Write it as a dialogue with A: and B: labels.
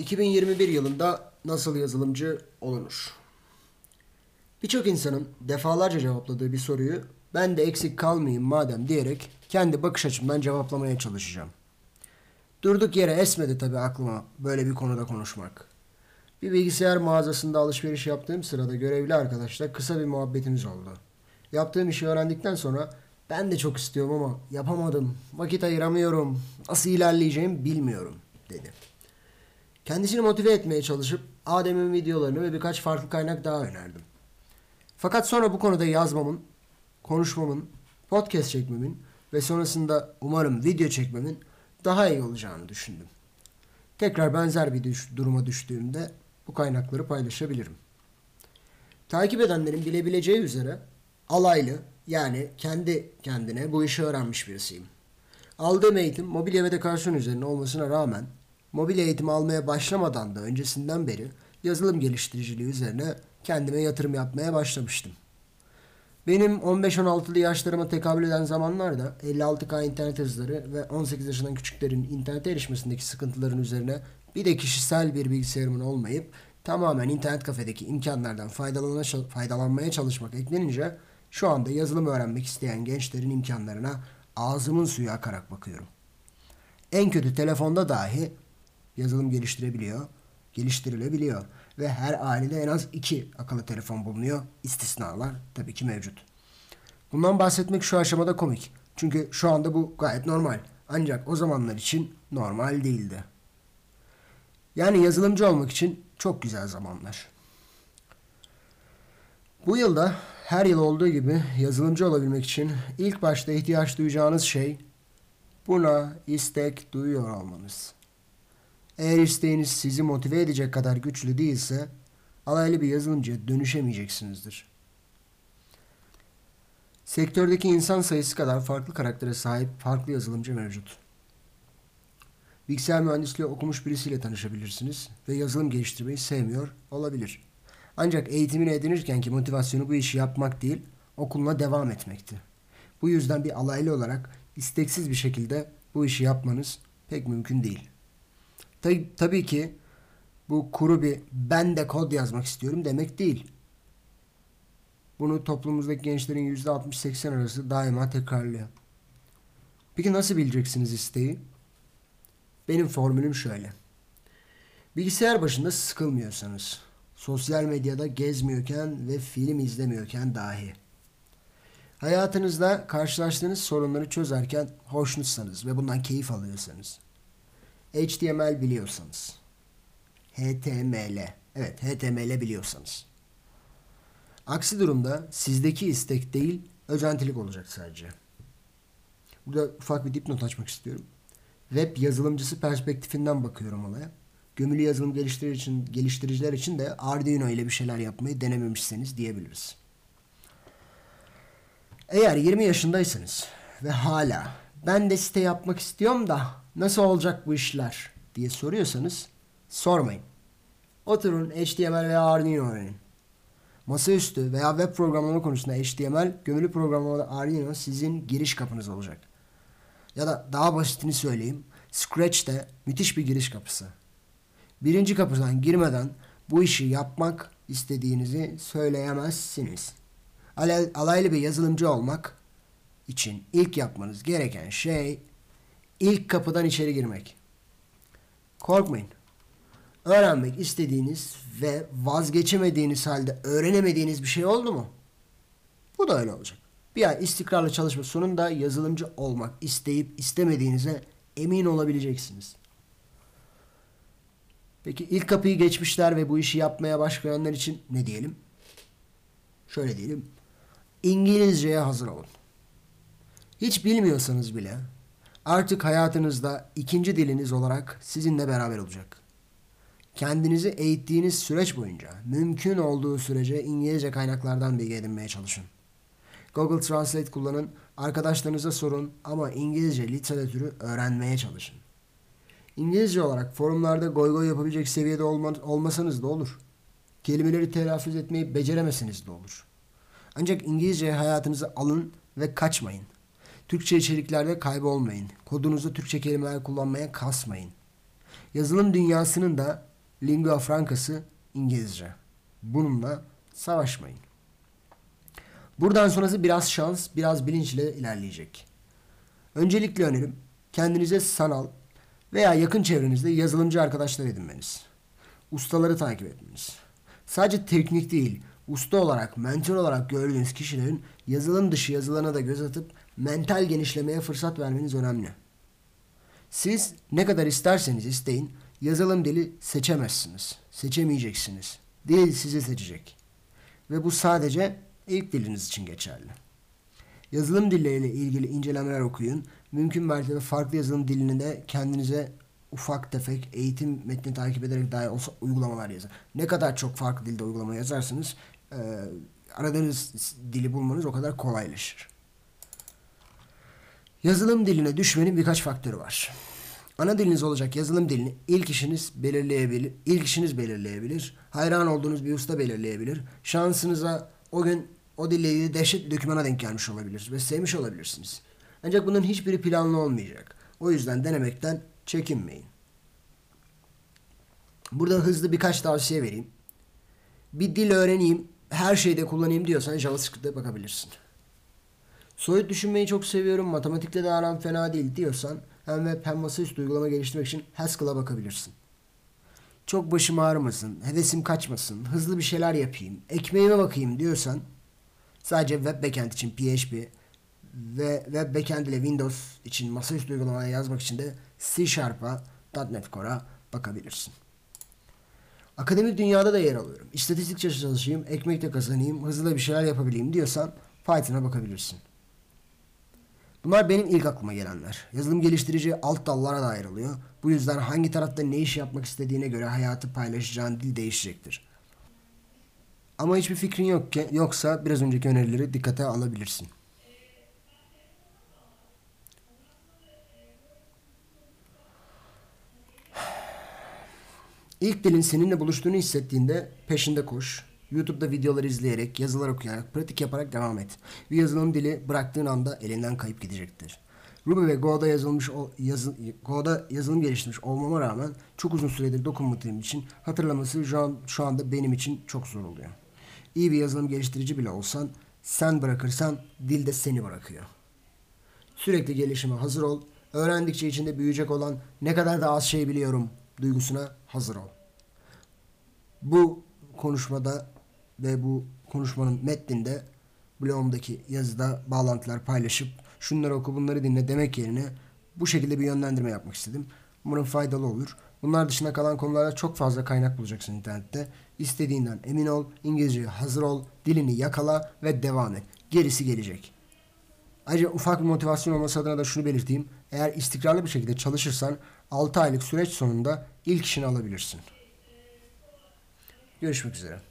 A: 2021 yılında nasıl yazılımcı olunur? Birçok insanın defalarca cevapladığı bir soruyu ben de eksik kalmayayım madem diyerek kendi bakış açımdan cevaplamaya çalışacağım. Durduk yere esmedi tabii aklıma böyle bir konuda konuşmak. Bir bilgisayar mağazasında alışveriş yaptığım sırada görevli arkadaşla kısa bir muhabbetimiz oldu. Yaptığım işi öğrendikten sonra ben de çok istiyorum ama yapamadım, vakit ayıramıyorum, nasıl ilerleyeceğimi bilmiyorum dedi. Kendisini motive etmeye çalışıp Adem'in videolarını ve birkaç farklı kaynak daha önerdim. Fakat sonra bu konuda yazmamın, konuşmamın, podcast çekmemin ve sonrasında umarım video çekmemin daha iyi olacağını düşündüm. Tekrar benzer bir düş- duruma düştüğümde bu kaynakları paylaşabilirim. Takip edenlerin bilebileceği üzere alaylı yani kendi kendine bu işi öğrenmiş birisiyim. Aldığım eğitim mobilya ve dekorasyon üzerine olmasına rağmen mobilya eğitimi almaya başlamadan da öncesinden beri yazılım geliştiriciliği üzerine kendime yatırım yapmaya başlamıştım. Benim 15-16'lı yaşlarıma tekabül eden zamanlarda 56K internet hızları ve 18 yaşından küçüklerin internete erişmesindeki sıkıntıların üzerine bir de kişisel bir bilgisayarımın olmayıp tamamen internet kafedeki imkanlardan faydalanmaya çalışmak eklenince şu anda yazılım öğrenmek isteyen gençlerin imkanlarına ağzımın suyu akarak bakıyorum. En kötü telefonda dahi yazılım geliştirebiliyor, geliştirilebiliyor ve her ailede en az iki akıllı telefon bulunuyor. İstisnalar tabii ki mevcut. Bundan bahsetmek şu aşamada komik. Çünkü şu anda bu gayet normal. Ancak o zamanlar için normal değildi. Yani yazılımcı olmak için çok güzel zamanlar. Bu yılda her yıl olduğu gibi yazılımcı olabilmek için ilk başta ihtiyaç duyacağınız şey buna istek duyuyor olmanız. Eğer isteğiniz sizi motive edecek kadar güçlü değilse alaylı bir yazılımcıya dönüşemeyeceksinizdir. Sektördeki insan sayısı kadar farklı karaktere sahip farklı yazılımcı mevcut. Bilgisayar mühendisliği okumuş birisiyle tanışabilirsiniz ve yazılım geliştirmeyi sevmiyor olabilir. Ancak eğitimini edinirken ki motivasyonu bu işi yapmak değil, okuluna devam etmekti. Bu yüzden bir alaylı olarak isteksiz bir şekilde bu işi yapmanız pek mümkün değil. Tabii, tabii ki bu kuru bir ben de kod yazmak istiyorum demek değil. Bunu toplumumuzdaki gençlerin %60-80 arası daima tekrarlıyor. Peki nasıl bileceksiniz isteği? Benim formülüm şöyle. Bilgisayar başında sıkılmıyorsanız, sosyal medyada gezmiyorken ve film izlemiyorken dahi, hayatınızda karşılaştığınız sorunları çözerken hoşnutsanız ve bundan keyif alıyorsanız, HTML biliyorsanız, HTML, evet HTML biliyorsanız. Aksi durumda sizdeki istek değil, özentilik olacak sadece. Burada ufak bir dipnot açmak istiyorum. Web yazılımcısı perspektifinden bakıyorum olaya. Gömülü yazılım geliştirici için, geliştiriciler için de Arduino ile bir şeyler yapmayı denememişseniz diyebiliriz. Eğer 20 yaşındaysanız ve hala ben de site yapmak istiyorum da nasıl olacak bu işler diye soruyorsanız sormayın. Oturun HTML veya Arduino öğrenin. Masaüstü veya web programlama konusunda HTML, gömülü programlamada Arduino sizin giriş kapınız olacak. Ya da daha basitini söyleyeyim. Scratch de müthiş bir giriş kapısı. Birinci kapıdan girmeden bu işi yapmak istediğinizi söyleyemezsiniz. Alay- Alaylı bir yazılımcı olmak için ilk yapmanız gereken şey ilk kapıdan içeri girmek. Korkmayın. Öğrenmek istediğiniz ve vazgeçemediğiniz halde öğrenemediğiniz bir şey oldu mu? Bu da öyle olacak. Bir ay istikrarlı çalışma sonunda yazılımcı olmak isteyip istemediğinize emin olabileceksiniz. Peki ilk kapıyı geçmişler ve bu işi yapmaya başlayanlar için ne diyelim? Şöyle diyelim. İngilizceye hazır olun. Hiç bilmiyorsanız bile artık hayatınızda ikinci diliniz olarak sizinle beraber olacak. Kendinizi eğittiğiniz süreç boyunca mümkün olduğu sürece İngilizce kaynaklardan bilgi edinmeye çalışın. Google Translate kullanın, arkadaşlarınıza sorun ama İngilizce literatürü öğrenmeye çalışın. İngilizce olarak forumlarda goy goy yapabilecek seviyede olma, olmasanız da olur. Kelimeleri telaffuz etmeyi beceremeseniz de olur. Ancak İngilizce hayatınıza alın ve kaçmayın. Türkçe içeriklerde kaybolmayın. Kodunuzu Türkçe kelimeler kullanmaya kasmayın. Yazılım dünyasının da lingua francası İngilizce. Bununla savaşmayın. Buradan sonrası biraz şans, biraz bilinç ile ilerleyecek. Öncelikle önerim kendinize sanal veya yakın çevrenizde yazılımcı arkadaşlar edinmeniz. Ustaları takip etmeniz. Sadece teknik değil, usta olarak, mentor olarak gördüğünüz kişilerin yazılım dışı yazılarına da göz atıp mental genişlemeye fırsat vermeniz önemli. Siz ne kadar isterseniz isteyin yazılım dili seçemezsiniz. Seçemeyeceksiniz. Dil sizi seçecek. Ve bu sadece ilk diliniz için geçerli. Yazılım dilleriyle ilgili incelemeler okuyun. Mümkün mertebe farklı yazılım dilini de kendinize ufak tefek eğitim metni takip ederek dahi olsa uygulamalar yazın. Ne kadar çok farklı dilde uygulama yazarsanız e, aradığınız dili bulmanız o kadar kolaylaşır. Yazılım diline düşmenin birkaç faktörü var. Ana diliniz olacak yazılım dilini ilk işiniz belirleyebilir, ilk işiniz belirleyebilir. Hayran olduğunuz bir usta belirleyebilir. Şansınıza o gün o dille ilgili dehşet bir dokümana denk gelmiş olabilir ve sevmiş olabilirsiniz. Ancak bunun hiçbiri planlı olmayacak. O yüzden denemekten çekinmeyin. Burada hızlı birkaç tavsiye vereyim. Bir dil öğreneyim, her şeyde kullanayım diyorsan JavaScript'e bakabilirsin. Soyut düşünmeyi çok seviyorum, matematikte de aram fena değil diyorsan hem web hem masaüstü uygulama geliştirmek için Haskell'a bakabilirsin. Çok başım ağrımasın, hevesim kaçmasın, hızlı bir şeyler yapayım, ekmeğime bakayım diyorsan sadece web backend için PHP ve web backend ile Windows için masaüstü uygulamaya yazmak için de C Sharp'a, .NET Core'a bakabilirsin. Akademik dünyada da yer alıyorum. İstatistik çalışayım, ekmek de kazanayım, hızlı bir şeyler yapabileyim diyorsan Python'a bakabilirsin. Bunlar benim ilk aklıma gelenler. Yazılım geliştirici alt dallara da ayrılıyor. Bu yüzden hangi tarafta ne iş yapmak istediğine göre hayatı paylaşacağın dil değişecektir. Ama hiçbir fikrin yok ki, yoksa biraz önceki önerileri dikkate alabilirsin. İlk dilin seninle buluştuğunu hissettiğinde peşinde koş. YouTube'da videolar izleyerek, yazılar okuyarak, pratik yaparak devam et. Bir yazılım dili bıraktığın anda elinden kayıp gidecektir. Ruby ve Go'da yazılmış yazı, Go'da yazılım geliştirmiş olmama rağmen çok uzun süredir dokunmadığım için hatırlaması şu, an, şu anda benim için çok zor oluyor. İyi bir yazılım geliştirici bile olsan sen bırakırsan dil de seni bırakıyor. Sürekli gelişime hazır ol. Öğrendikçe içinde büyüyecek olan ne kadar da az şey biliyorum duygusuna hazır ol. Bu konuşmada ve bu konuşmanın metninde blogumdaki yazıda bağlantılar paylaşıp şunları oku bunları dinle demek yerine bu şekilde bir yönlendirme yapmak istedim. Umarım faydalı olur. Bunlar dışında kalan konularda çok fazla kaynak bulacaksın internette. İstediğinden emin ol, İngilizceye hazır ol, dilini yakala ve devam et. Gerisi gelecek. Ayrıca ufak bir motivasyon olması adına da şunu belirteyim. Eğer istikrarlı bir şekilde çalışırsan 6 aylık süreç sonunda ilk işini alabilirsin. Görüşmek üzere.